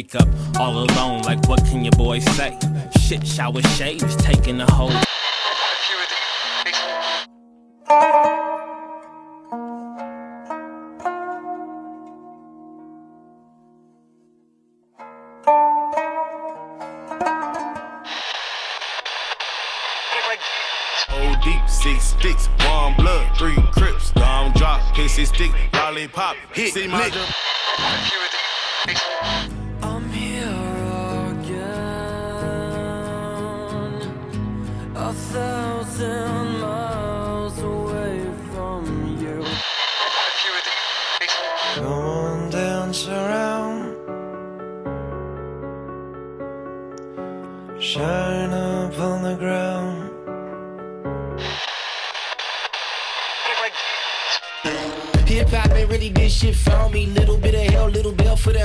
wake up all alone. Like, what can your boy say? Shit, shower shaves, taking a whole. Old deep, six sticks, one blood, three crips, long drop, pissy stick, lollipop, hit, see my jump.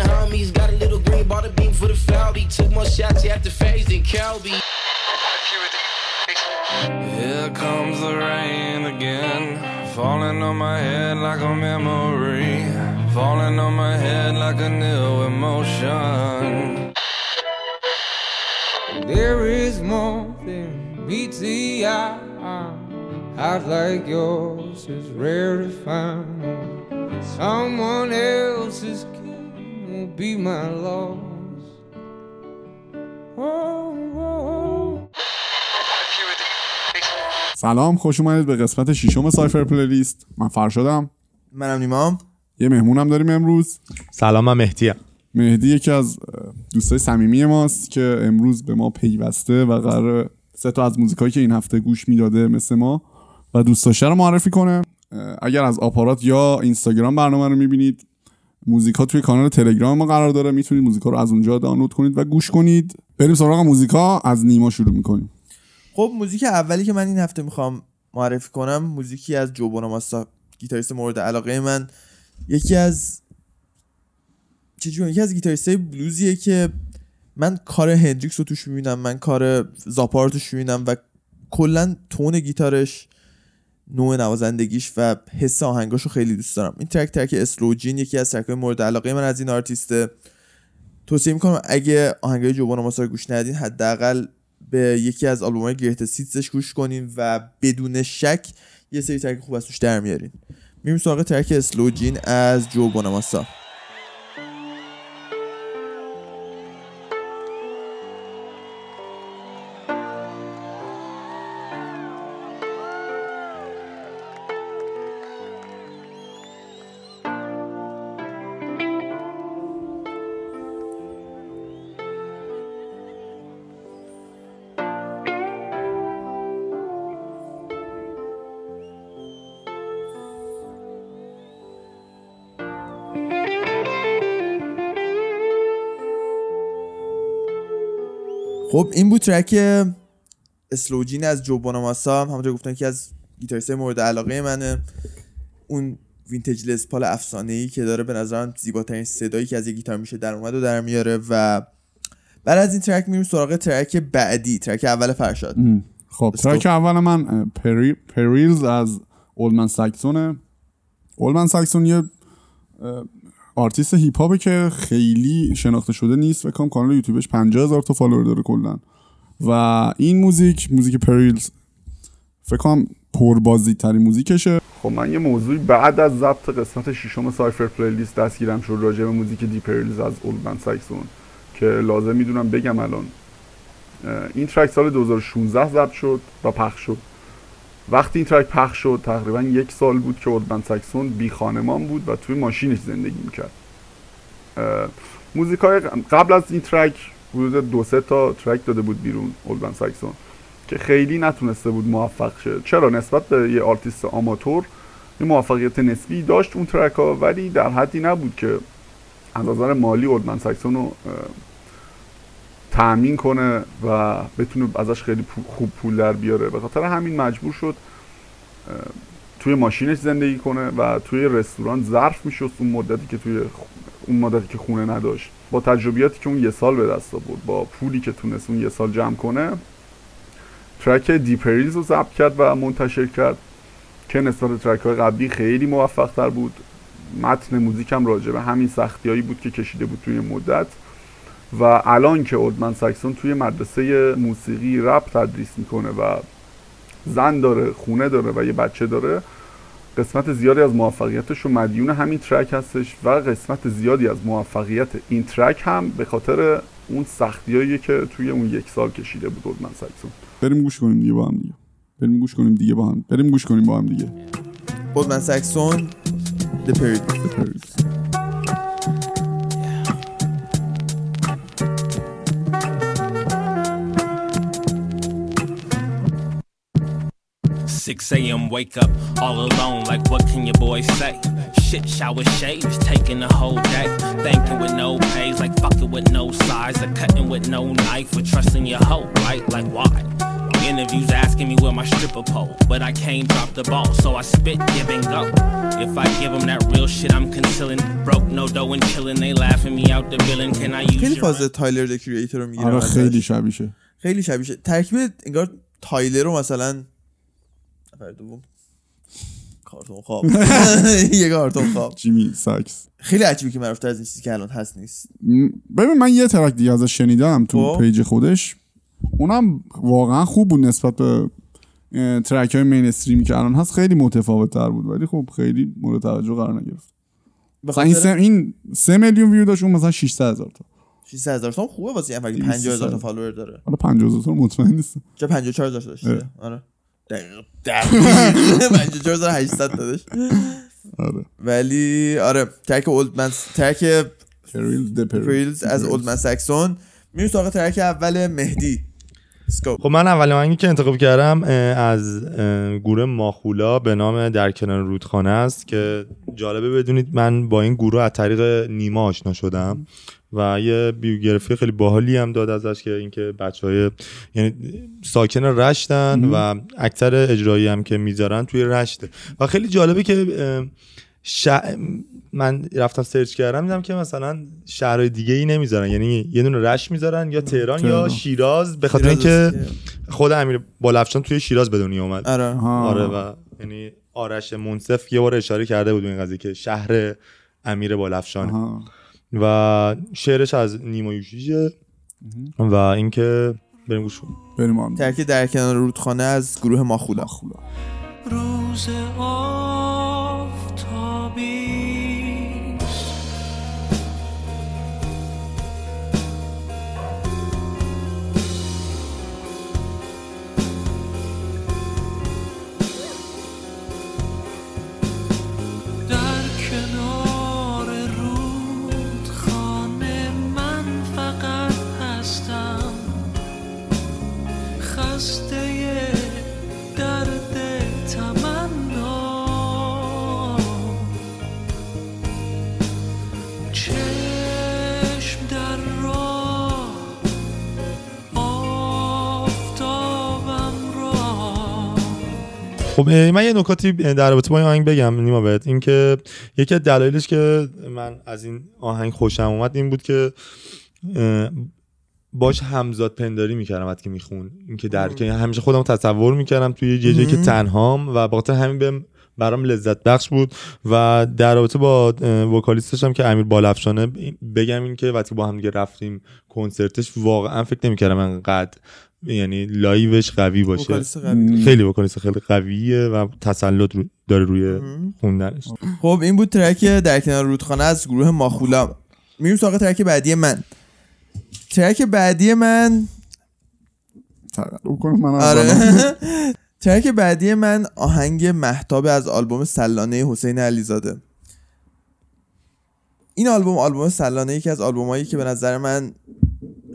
Homies. Got a little green, bought a beam for the Faldy. Took more shots after phase than Calby. Here comes the rain again, falling on my head like a memory, falling on my head like a new emotion. There is more than meets the eye. Heart like yours is rare to find. Someone else's be my loss. Oh, oh. سلام خوش اومدید به قسمت ششم سایفر پلیلیست. من فرشادم منم نیمام. یه مهمونم داریم امروز. سلام من مهدیم مهدی یکی از دوستای صمیمی ماست که امروز به ما پیوسته و قرار سه تا از موزیکایی که این هفته گوش می‌داده مثل ما و دوست داشته رو معرفی کنه. اگر از آپارات یا اینستاگرام برنامه رو می‌بینید موزیکا توی کانال تلگرام ما قرار داره. می‌تونید موزیکا رو از اونجا دانلود کنید و گوش کنید. بریم سراغ موزیکا. از نیما شروع می‌کنیم. خب موزیک اولی که من این هفته می‌خوام معرفی کنم موزیکی از جو بوناماسا گیتاریست مورد علاقه من. یکی از چجوری یکی از گیتاریست بلوزیه که من کار هندریکس رو توش می‌بینم من کار زاپا رو توش می‌بینم و کلا tone گیتارش نوع نوازندگیش و حس آهنگاشو خیلی دوست دارم. این track track Sloe Gin یکی از track مورد علاقه من از این آرتیسته. توصیه می‌کنم اگه آهنگای جو بوناماسا رو گوش ندین حداقل به یکی از آلبوم‌های greatest hits ش گوش کنین و بدون شک یه سری track خوب از توش در میارین. میریم سراغ track Sloe Gin از جو بوناماسا خب این بود track Sloe Gin از جو بوناماسا. همونطور گفتم که از گیتاریست مورد علاقه منه. اون vintage Les Paul افسانه ای که داره به نظرم زیباترین صدایی که از یه گیتار میشه در اومد و در میاره و بعد از این track میریم سراغ track بعدی track اول فرشاد. خب track. اول من Peri... Perils از اولمن ساکسونه اولمن ساکسون یه آرتیست هیپ هاپه که خیلی شناخته شده نیست فکر کنم کانال یوتیوبش 50 هزار تا follower داره کلا. و این موزیک موزیک Perils فکر کنم پربازدید ترین موزیکشه. خب من یه موضوعی بعد از ضبط قسمت ششم Cypher Playlist دستگیرم شد راجع به موزیک The Perils از اولمن ساکسون که لازم می‌دونم بگم الان این track سال 2016 ضبط شد و پخش شد. وقتی این track پخش شد تقریبا یک سال بود که اولدمن ساکسون بی خانمان بود و توی ماشینش زندگی می‌کرد. موزیکای قبل از این track حدود دو سه تا track داده بود بیرون اولدمن ساکسون که خیلی نتونسته بود موفق شه. چرا؟ نسبت به یه آرتیست آماتور یه موفقیت نسبی داشت اون track ها ولی در حدی نبود که از مالی اولدمن ساکسون رو تأمین کنه و بتونه ازش خیلی خوب پول در بیاره. به خاطر همین مجبور شد توی ماشینش زندگی کنه و توی رستوران ظرف میشست اون مدتی که توی اون مدتی که خونه نداشت. با تجربیاتی که اون یه سال به دست آورد با پولی که تونست اون یه سال جمع کنه track The Perils رو ضبط کرد و منتشر کرد که نسبت track های قبلی خیلی موفق تر بود. متن موزیک هم راجع به همین سختیایی بود که کشیده بود توی مدت. و الان که اولدمن ساکسون توی مدرسه موسیقی رپ تدریس می‌کنه و زن داره خونه داره و یه بچه داره قسمت زیادی از موفقیتش رو مدیون همین ترک هستش و قسمت زیادی از موفقیت این ترک هم به خاطر اون سختیایی که توی اون یک سال کشیده بود اولدمن ساکسون. بریم گوش کنیم دیگه با هم دیگه. بریم گوش کنیم دیگه با هم. بریم گوش کنیم با هم دیگه. اولدمن ساکسون The Period The Paris. 6 a.m. wake up all alone, like what can your boy say? Shit, shower, shaves, taking the whole day. Thanking with no pays, like fucking with no size, or cutting with no knife, or trusting your hoe, right? Like why? Interviews asking me where my stripper pole, but I can't drop the ball, so I spit, give and go. If I give them that real shit, I'm concealing. Broke, no dough and chillin', they laughing me out the villain. Can I use خیلی your فاز تایلر د کریئتور رو میگیره آره خیلی شبیشه خیلی شبیه ترکیب انگار تایلر رو مثلا نفر دوم. کارتون خواب. یه کارتون خواب. جیمی ساکس. خیلی عجیبه که معروفتر از این چیزی که الان هست نیست. ببین من یه ترک دیگه ازش شنیدم تو خب. پیج خودش. اونم واقعا خوب بود نسبت به ترک های مینستریمی که الان هست. خیلی متفاوت تر بود. ولی خب خیلی مورد توجه قرار نگرفت. مثلا این سه, این سه میلیون ویو داشت اون مثلا 600 هزار تا. 600 هزار تومن خوبه واسه یه نفر که 200 50 هزار تا. follower داره. حالا 50 هزار تا مطمئن نیستم. چه 54 هزار داشته. آره. دقیق دقیق. 54 هزار 800 دادش. آره. ولی آره ترک Old Man ترک Peril The Peril. Perils از Old Man Saxon میریم سراغ ترک اول مهدی. خب من اولین آهنگی که انتخاب کردم از گروه ماخولا به نام در کنار رودخانه است که جالبه بدونید من با این گروه از طریق نیما آشنا شدم. و یه بیوگرافی خیلی باحالی هم داد ازش که اینکه بچه های یعنی ساکن رشتن و اکثر اجرایی هم که می‌ذارن توی رشته و خیلی جالبه که ش... من رفتم سرچ کردم دیدم که مثلا شهرهای دیگه ای نمی‌ذارن یعنی یه دونه رشت می‌ذارن یا تهران یا. شیراز به خاطر اینکه خود امیر بالافشان توی شیراز به دنیا اومد آره. آره و یعنی آرش منصف یه بار اشاره کرده بود این قضیه که شهر امیر بالافشان آها. و شعرش از نیما یوشیجه و اینکه بریم گوش کنیم. بریم آن ترک در کنار رودخانه از گروه ماخولا. خدا روز آفتابی خب من یه نکاتی در رابطه با این آهنگ بگم نیما بهت. اینکه یکی از دلایلش که من از این آهنگ خوشم اومد این بود که باش همزاد پنداری می‌کردم وقتی که میخون اینکه در که همیشه خودم تصور می‌کردم توی یه جایی که تنهام و با خاطر همین بهم برام لذت بخش بود. و در رابطه با وکالیستش هم که امیر بالافشانه بگم این که وقتی با هم دیگه رفتیم کنسرتش واقعا فکر نمی‌کردم انقدر یعنی live ش قوی باشه. قوی. خیلی vocalist خیلی قویه و تسلط رو- داره روی خوندنش. خب این بود ترک در کنار رودخانه از گروه ماخولا. میریم سراغ ترک بعدی من. ترک بعدی من تقلب کنم من آره. ترک بعدی من آهنگ مهتاب از آلبوم سلانه حسین علیزاده. این آلبوم آلبوم سلانه یکی از آلبومایی که به نظر من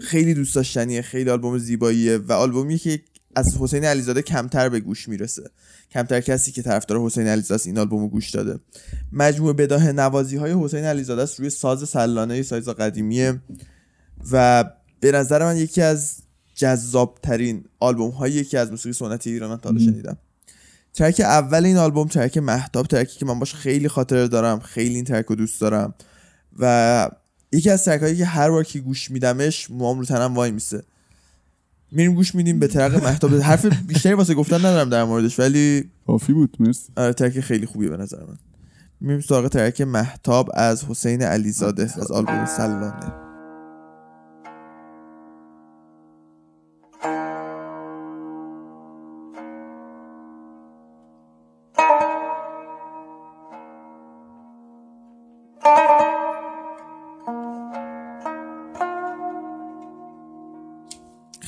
خیلی دوست داشتنیه خیلی آلبوم زیباییه و آلبومی که از حسین علیزاده کمتر به گوش می‌رسه. کمتر کسی که طرفدار حسین علیزاده است این آلبومو گوش داده. مجموعه بداه نوازی های حسین علیزاده است روی ساز سلانه ساز قدیمیه و به نظر من یکی از جذاب ترین آلبوم هایی که از موسیقی سنتی ایران تا حالا شنیدم. ترک اول این آلبوم ترک محتاب ترکی که من باش خیلی خاطره دارم خیلی این ترک رو دوست دارم و یکی از ترک هایی که هر بار که گوش میدمش موام رو تنم وای میسه. میریم گوش میدیم به ترک مهتاب حرف بیشتری واسه گفتن ندارم در موردش ولی کافی بود مرسی. آره ترک خیلی خوبیه به نظر من. میریم سراغ ترک مهتاب از حسین علیزاده از آلبوم سلانه.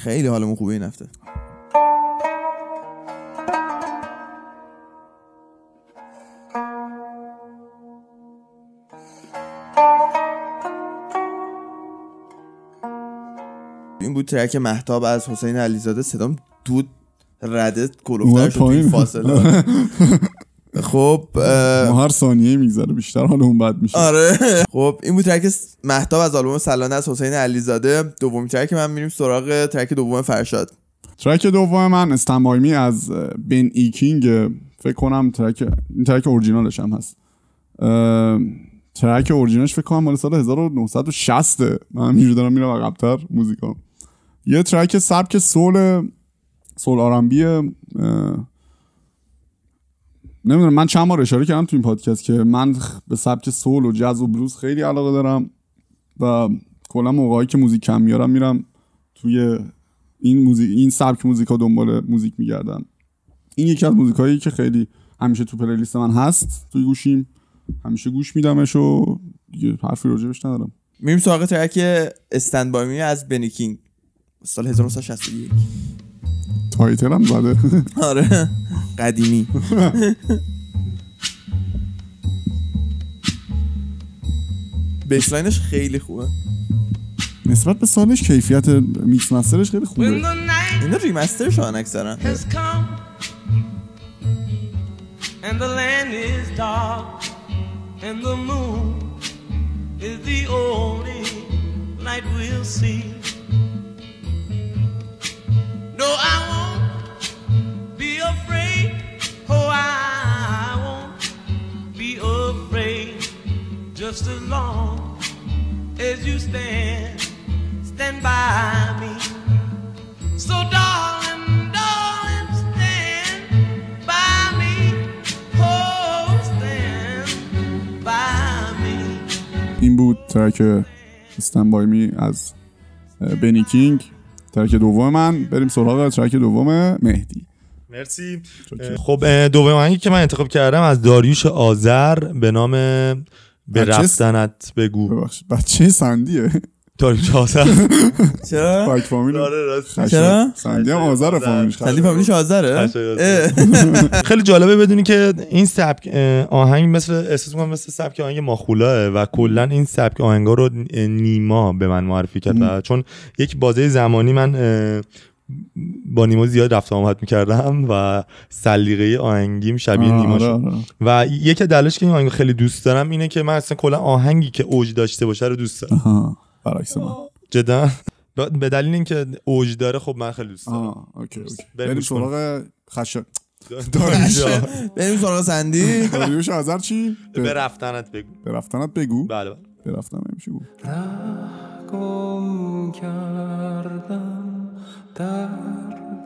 خیلی حالمون خوبه این هفته این بود ترک محتاب از حسین علیزاده صدام دود رده کلوفتر شد پایین. فاصله خب ما هر ثانیه میگذره بیشتر حالمون بد میشه. آره خب این بود ترک مهتاب از آلبوم سلانه از حسین علیزاده. دومی ترک من میریم سراغ ترک دوم فرشاد. ترک دوم من Stand by Me از Ben E. King فکر کنم ترک این ترک اورجینالش هم هست. ترک اورجینالش فکر کنم مال سال 1960 من همینجوری دارم میرم عقب‌تر موزیکا یه ترک سبک soul soul R&B نمی‌دونم من چند بار اشاره کردم تو این پادکست که من به سبک soul و جاز و بلوز خیلی علاقه دارم و کلا موقعی که موزیک کم میارم میرم توی این موزیک این سبک موزیکا دنبال موزیک میگردم. این یکی از موزیکایی که خیلی همیشه تو playlist من هست توی گوشیم. همیشه گوش میدمش و دیگه حرفی راجبش ندارم. میریم سراغ ترک Stand by Me از Ben E. King سال 1961 title هم زده. آره. قدیمی. bassline ش خیلی خوبه. نسبت به سالش کیفیت mix master ش خیلی خوبه. اینا remaster شدن اکثرا has come and the land is dark and the moon is the only light we'll see. No, I Just as long as you stand, stand by me. So darling, darling, stand by me. Oh, stand by me. این بود ترک استنبای می از بنی کینگ ترک دوم من بریم سراغ ترک دوم مهدی مرسی خب آهنگی که من انتخاب کردم از داریوش آذر به نام به رفتنت بگو. بچه سندیه. داریوش آذر چرا؟ فاک فامیل. آره،. چرا؟ سندی هم آذر فامیلش. سندی؟ خشن. اه. خیلی جالبه بدونی که این سبک آهنگ مثل احساس می‌کنم مثل سبک آهنگ ماخولا و کلا این سبک آهنگا رو نیما به من معرفی کرد. و چون یک بازه زمانی من با نیما زیاد رفت و آمد می‌کردم و سلیقه آهنگیم شبیه آه، نیما آره، شد. آره. و یکی از دلایلش که این آهنگ خیلی دوست دارم اینه که من اصلا کلا آهنگی که اوج داشته باشه رو دوست دارم. برعکس من. جدا؟ به دلیل اینکه اوج داره خب من خیلی دوست دارم. آه اوکی اوکی. بریم. سراغ خشن. داریوش بریم سراغ سندی. داریوش آذر چی. به رفتنت بگو. به رفتنت بگو. بله بله. به رفتن نمیشه گفت گم کردم. در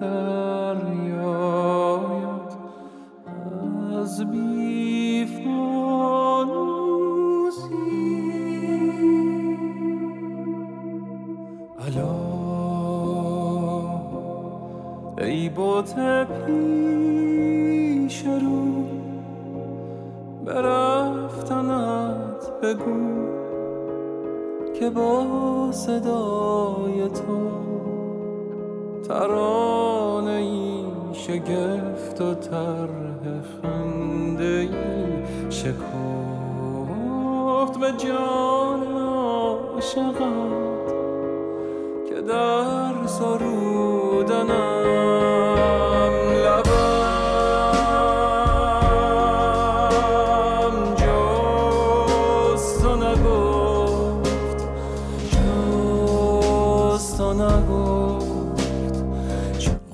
دریایت از بیفانوسی. الا ای بوت پیش رو به رفتنت بگو که با صدای تو ترانه ای شگفت و طرح خنده ای. شکفت به جان عاشقت که در سرودنم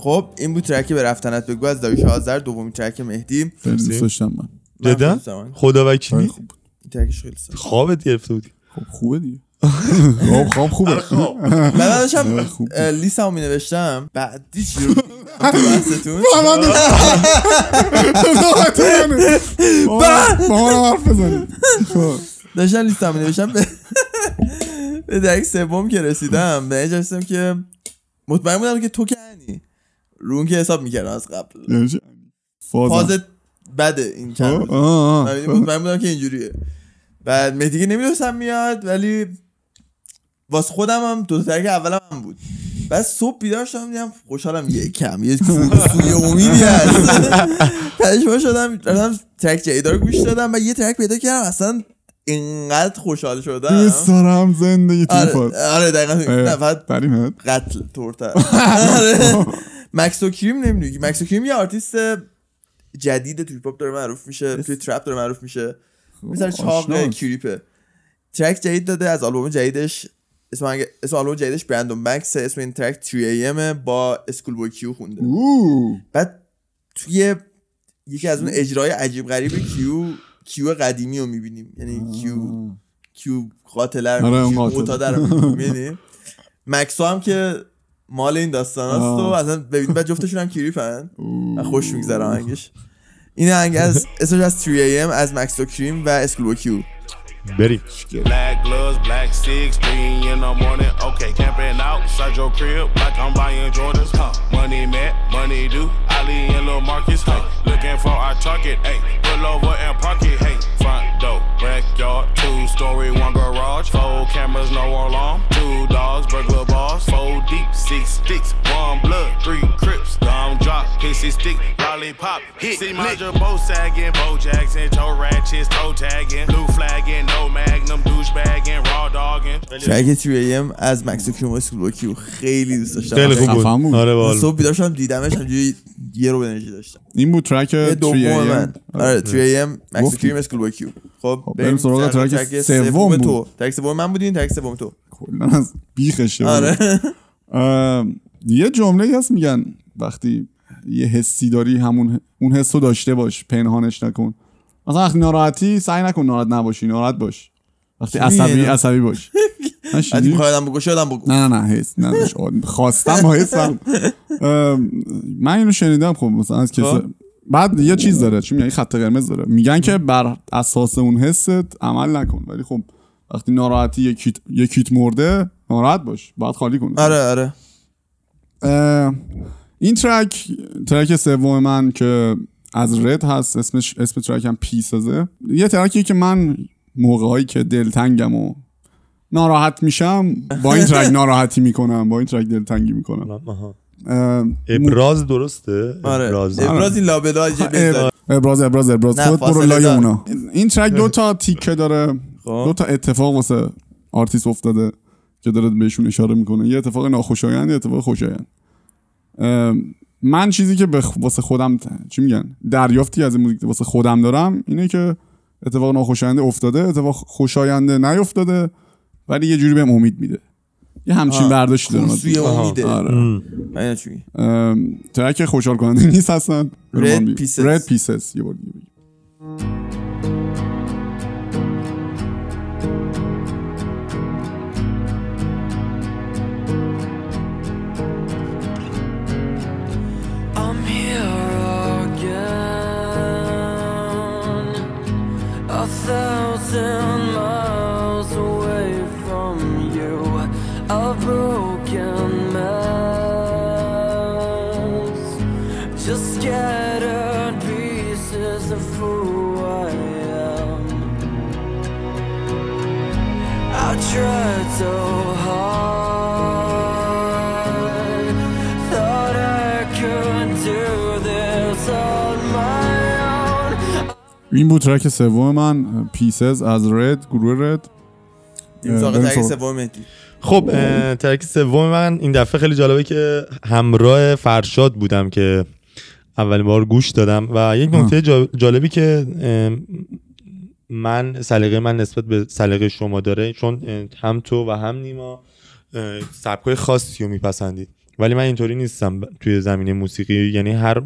خب این بود ترک به رفتنت بگو از داریوش آذر دومین ترک مهدی. خیلی دوست داشتم من. جدا. خدا خیلی وکیلی خوب این ترکش خیلی دارم. خوابت گرفته بودی؟ خب خوبه دیگه. خواب خواب خوبه. من داشتم خوب. لیستمو می نوشتم بعدی چی رو؟ تو بحثتون؟ با حرف بزنیم خب. داشتم لیستمو می نوشتم به درک سوم که رسیدم به اینجا که مطمئن بودم که تو که رو اون که حساب می‌کردم از قبل. یعنی. فاز بده این چند من مطمئن بودم که اینجوریه. بعد مهدی که نمی‌دونستم میاد ولی واسه خودم هم دو تا اولم هم بود. بعد صبح بیدار شدم دیدم خوشحالم یه کم یه سوی امیدی هست. پشما شدم رفتم ترک جدید رو گوش دادم و یه ترک پیدا کردم اصلا اینقدر خوشحال شدم. دارم زندگی تو آره آره دقیقا. نه فقط قتل تورتر Maxo Kream نمی‌دونی. Maxo Kream یه آرتیست جدید توی پاپ داره معروف میشه توی trap داره معروف میشه. مثلا چاق. Crip ه ترک جدید داده از آلبوم جدیدش اسم اگه- اسم آلبوم جدیدش Brandon Banks اسم این ترک 3 AM با ScHoolboy Q خونده. اوه. بعد توی یکی از اون اجرای عجیب غریب Q Q قدیمی رو می‌بینیم. یعنی Q Q قاتله رو آره، Q قاتل. رو می‌بینیم. Maxo هم که مال این داستان هست و. اصلا ببینید بعد جفتشون هم Crip ن و خوش میگذره آهنگش این آهنگ از اسمش از 3 AM از Maxo Kream و ScHool Q بریم Black gloves, black six, three in the morning. Okay, camping outside your crib like I'm buying Jordans. Huh. Money met, money do. Ali and Lil Marcus. Hey, looking for our target. Hey, pull over and park it. Hey, front door, backyard, two story, one garage. Four cameras, no alarm. Two dogs, burglar bars. Four deep, six sticks, one blood, three crips. Gum drop, pissy stick, lollipop, hit. See my bow sagging, Bo Jackson, toe ratchets, toe tagging, blue flagging, no magnum, douchebagging, raw dogging. ترک 3 AM از مکسو کریم و اسکول بوی کیو خیلی دوست داشتم خیلی خوب خفن بود. بود آره بال صبح بیدار شدم دیدمش همجوری یه رو انرژی داشتم. این بود ترک یه 3 دوم من. آره 3 AM مکس گفتی. کریم اسکول کیو. خب بریم سراغ ترک سوم. تو. ترک سوم من بودین ترک سوم تو. کلا از بیخشه آره. یه جمله هست میگن وقتی یه حسی داری همون اون حس رو داشته باش پنهانش نکن. مثلا وقتی ناراحتی سعی نکن ناراحت نباشی ناراحت باش. وقتی عصبی؟ عصبی باش بعد؟ می‌خوای آدم بگو شدم بگو نه نه نه حس نه. خواستم حسم من اینو شنیدم خب مثلا از کسی خب. بعد یه چیز داره چی میگن یه خط قرمز داره میگن که بر اساس اون حست عمل نکن ولی خب وقتی ناراحتی یکیت یکیت مرده ناراحت باش باید خالی کن آره آره این ترک ترک سوم من که از رد هست اسمش اسم ترک هم پیسزه یه ترکیه که من موقع هایی که دلتنگم و ناراحت میشم با این ترک ناراحتی می‌کنم با این ترک دلتنگی می‌کنم. ابراز درسته؟ آره ابراز. ابراز این لابلا اب- ابراز ابراز ابراز خود برو لای. اونا. این ترک دو تا تیکه داره. خب. دو تا اتفاق واسه آرتیست افتاده که داره بهشون اشاره می‌کنه. یه اتفاق ناخوشایند یه اتفاق خوشایند. من چیزی که به خ- واسه خودم ت- چی میگن؟ دریافتی از این موزیک واسه خودم دارم اینه که اتفاق ناخوشاینده افتاده اتفاق خوشاینده نیفتاده ولی یه جوری بهم امید میده یه همچین آه، برداشتی دارم موزیک. امیده. آره. ام، ترک خوشحال کننده نیست هستن. رد پیسز یه بار دیگه ترک سوم من پیسز از رد گروه رد. ترک. سوم خب ترک سوم من این دفعه خیلی جالبه که همراه فرشاد بودم که اولین بار گوش دادم و یک نکته جا- جالبی که من سلیقه من نسبت به سلیقه شما داره چون هم تو و هم نیما سبکای خاصی رو میپسندید. ولی من اینطوری نیستم توی زمینه موسیقی یعنی هر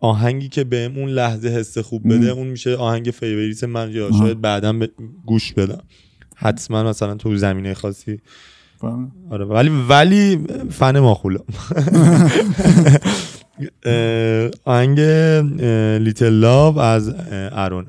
آهنگی که به اون لحظه حس خوب بده اون میشه آهنگ favorite من یا شاید بعدا به- گوش بدم. حتما مثلا تو زمینه خاصی؟ آره ولی ولی فن ماخولا آهنگ Little Love از AaRON.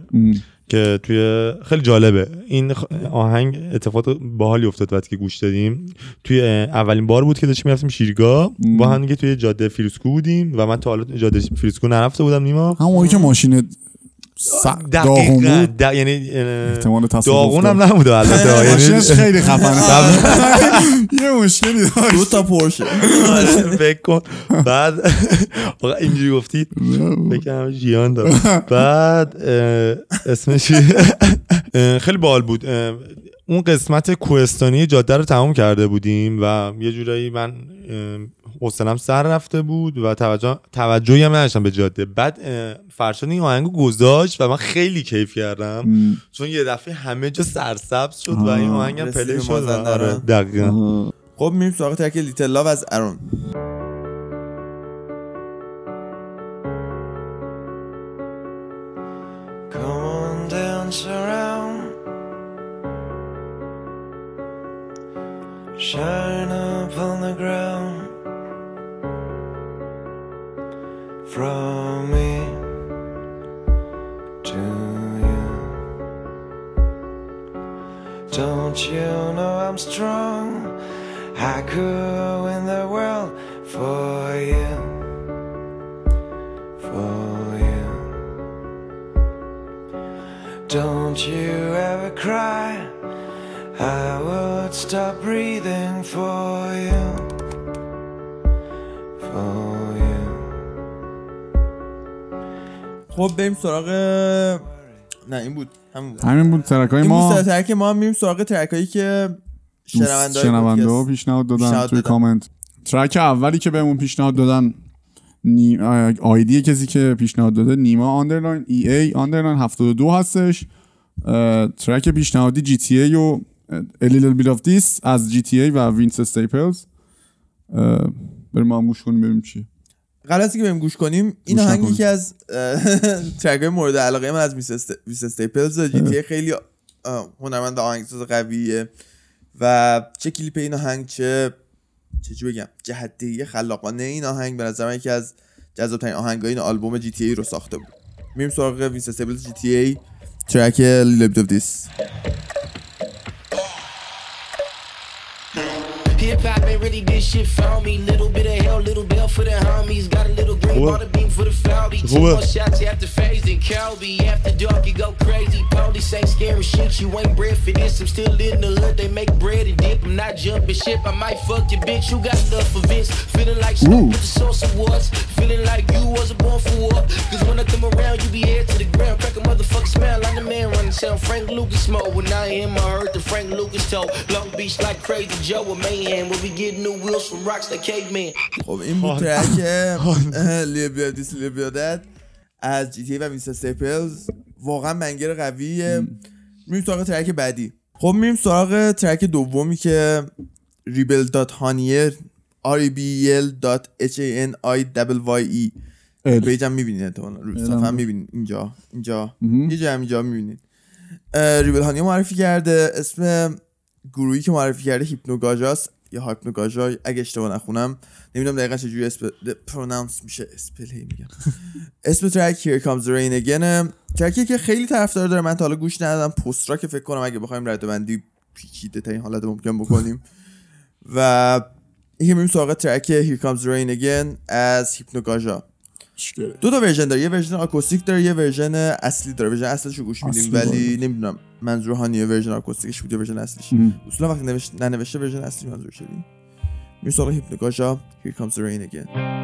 که توی خیلی جالبه این آهنگ اتفاق باحالی افتاد وقتی که گوش دادیم توی اولین بار بود که داشتیم می‌رفتیم شیرگاه م. با هم دیگه توی جاده فیروزکوه بودیم و من تا حالا جاده فیروزکوه نرفته بودم نیما همون موقعی که ماشین. داغون دقیقاً بود د- یعنی احتمال تصادف داغون هم. نبوده البته یعنی خیلی خفنه. یه مشکلی داشت. دو تا پورشه. فکر کن. بعد واقعا اینجوری گفتی؟ فکر جیان داد بعد اسمش خیلی بال بود. اون قسمت کوهستانی جاده رو تمام کرده بودیم و یه جورایی من حوصلم سر رفته بود و توجه توجهی هم نداشتم به جاده بعد فرشاد این آهنگو گذاشت و من خیلی کیف کردم م. چون یه دفعه همه جا سرسبز شد و این آه. آهنگم پلی شد. آره، دقیقاً. خب میریم سراغ ترک لیتل لاو از ارون. Shine From me to you. Don't you know I'm strong? I could win the world for you. For you. Don't you ever cry. I would stop breathing for you. خب بریم سراغ نه این بود. همین بود. همین بود ترک های این ما. سر ترک ما هم میریم سراغ ترک هایی که شنونده ها پیشنهاد دادن توی دادن. کامنت. ترک اولی که بهمون پیشنهاد دادن نی... ID کسی که پیشنهاد داده نیما underline A A underline 72 هستش. ترک پیشنهادی GTA و A Little Bit of This از GTA و Vince Staples. بریم ما هم گوش کنیم ببینیم چی قبل از اینکه بریم گوش کنیم این آهنگ. یکی از track های مورد علاقه من از Vince Staples GTA خیلی هنرمند آهنگساز قویه و چه کلیپ این آهنگ چه چه بگم جهتدهی خلاقانه این آهنگ به نظر من یکی از جذابترین آهنگای این آلبوم GTA رو ساخته بود. میریم سراغ Vince Staples GTA track Little Bit of This Ain't really this shit for me. Little bit of hell, little bell for the homies. Got a little green bought beam for the Fowdy. Two more shots after phase and Calby. After dark, you go crazy. Police ain't scary shit. You ain't bred for this. I'm still in the hood. They make bread and dip. I'm not jumping ship. I might fuck your bitch. You got enough for Vince. Feeling like Ooh. with the source awards. Feeling like you wasn't born for war. Cause when I come around, you be head to the ground. Crack a motherfucker smell like the man running sound. Frank Lucas mode. When I hear my heard the Frank Lucas toe. Long Beach like Crazy Joe with Mayhem. Where we get new wheels from rocks like caveman. خب این بود ترک اف دیس دد از جی تی ای و ویس استیپلز واقعا منگر قویه. میریم سراغ ترک بعدی. خب میریم سراغ ترک دومی که ریبل دات هانیر r e b e l dot h a n i double y e. ال. پیجم می‌بینید احتمالا. رو الم. صفحه هم می‌بینید. اینجا اینجا. یه جا هم اینجا می‌بینید. ریبل هانیر معرفی کرده. اسم گروهی که معرفی کرده Hypnogaja ست. یا Hypnogaja اگه اشتباه نخونم نمی‌دونم دقیقا چجوری اسم pronounce میشه. spell هی میگم. اسم track Here Comes the Rain Again. track ی که خیلی طرفدار داره. من تا حالا گوش ندادم. پست که فکر کنم اگه بخوایم رده بندی پیچیده ترین حالت ممکن بکنیم. و یه میریم سراغ track Here Comes the Rain Again از Hypnogaja. دو تا version داره. یه version acoustic داره یه version اصلی داره. version اصلیش رو گوش میدیم ولی نمی‌دونم منظور هانیه version acoustic ش بود یا version اصلیش. اصولا وقتی نوشت ننوشته ورژن اصلی منظور شدی میریم سراغ هیپنوگاژا Here Comes the Rain Again.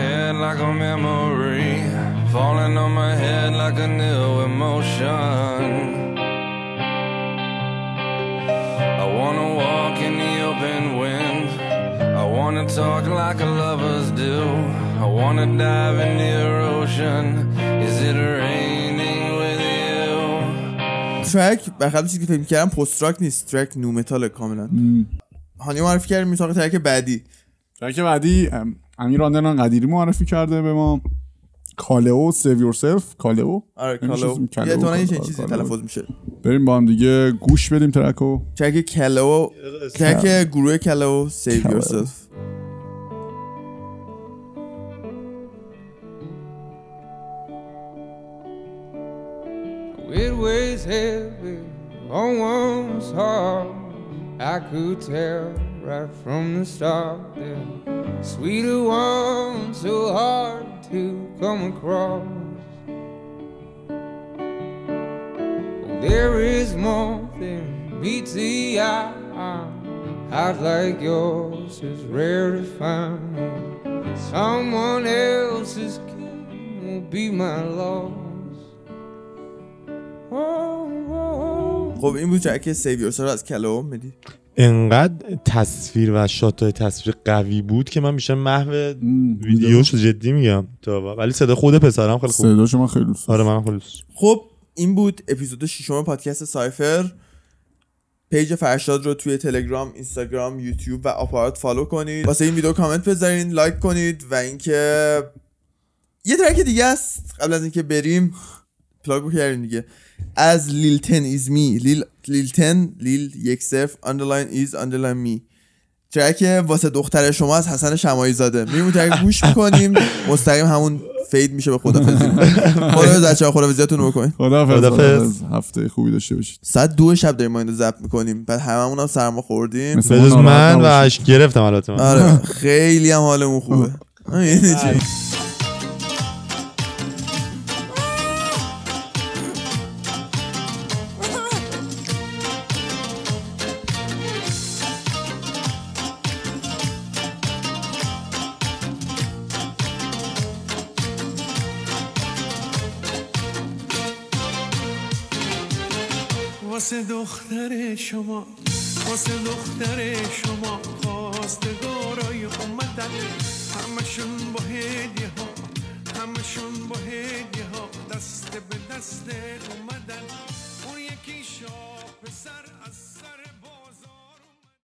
head like a memory, falling on my head like a new emotion. I wanna walk in the open wind, I wanna talk like a lovers do, I wanna dive in the ocean. Is it raining with you? ترک بخلاف چیزی که فکر کردم پست راک نیست ترک نو متال کاملا هانی معرفی کردیم میساق ترک بعدی ترک بعدی ام، امیر آندران قدیری معرفی کرده به ما. Kaleo Save Yourself Kaleo؟ آره نمی‌شناسیم. کالو کالو، یه کالو، چیزی کالو. تلفظ میشه. بریم با هم دیگه گوش بدیم ترکو. ترک کلو ترک گروه کلو سیو. یورسلف It weighs heavy on one's heart. I could tell. right from the start that sweeter one so hard to come across. There is more than meets the eye. Heart like yours is rare to find. Someone else's king will be my loss. Oh, oh. خب این بود ترک سیو یورسلف از کلو میدی انقدر تصویر و shot ای تصویر قوی بود که من میشه محو ویدیو شد جدی میگم. تا ولی صدا خود پسرم خیلی خوب صدا شما خیلی دوست آره من خیلی دوست خب این بود اپیزود ششم پادکست سایفر. پیج فرشاد رو توی تلگرام، اینستاگرام، یوتیوب و آپارات فالو کنید. واسه این ویدیو کامنت بذارین، لایک کنید و اینکه یه ترک دیگه است. قبل از اینکه بریم پلاگ بکردیم دیگه. از لیلتن ایز می لیل لیلتن لیل یک صفر اندرلاین ایز اندرلاین می ترک واسه دختر شما از حسن شمایی زاده. میریم اون ترک گوش می‌کنیم. مستقیم همون فید میشه به خدافزی خدا بچه ها خدافزیاتون رو بکنید. خداحافظ. هفته خوبی داشته باشید. ساعت دو شب داریم ما اینو ضبط می‌کنیم. بعد هممون هم سرما خوردیم. مثل به جز ما ناراحت من و گرفتم البته من. آره. خیلی هم حالمون خوبه. دختر شما واسه دختر شما خواستگارای اومدن. همشون با هدیه ها همشون با هدیه ها دست به دست اومدن. اون یکی شاه پسر از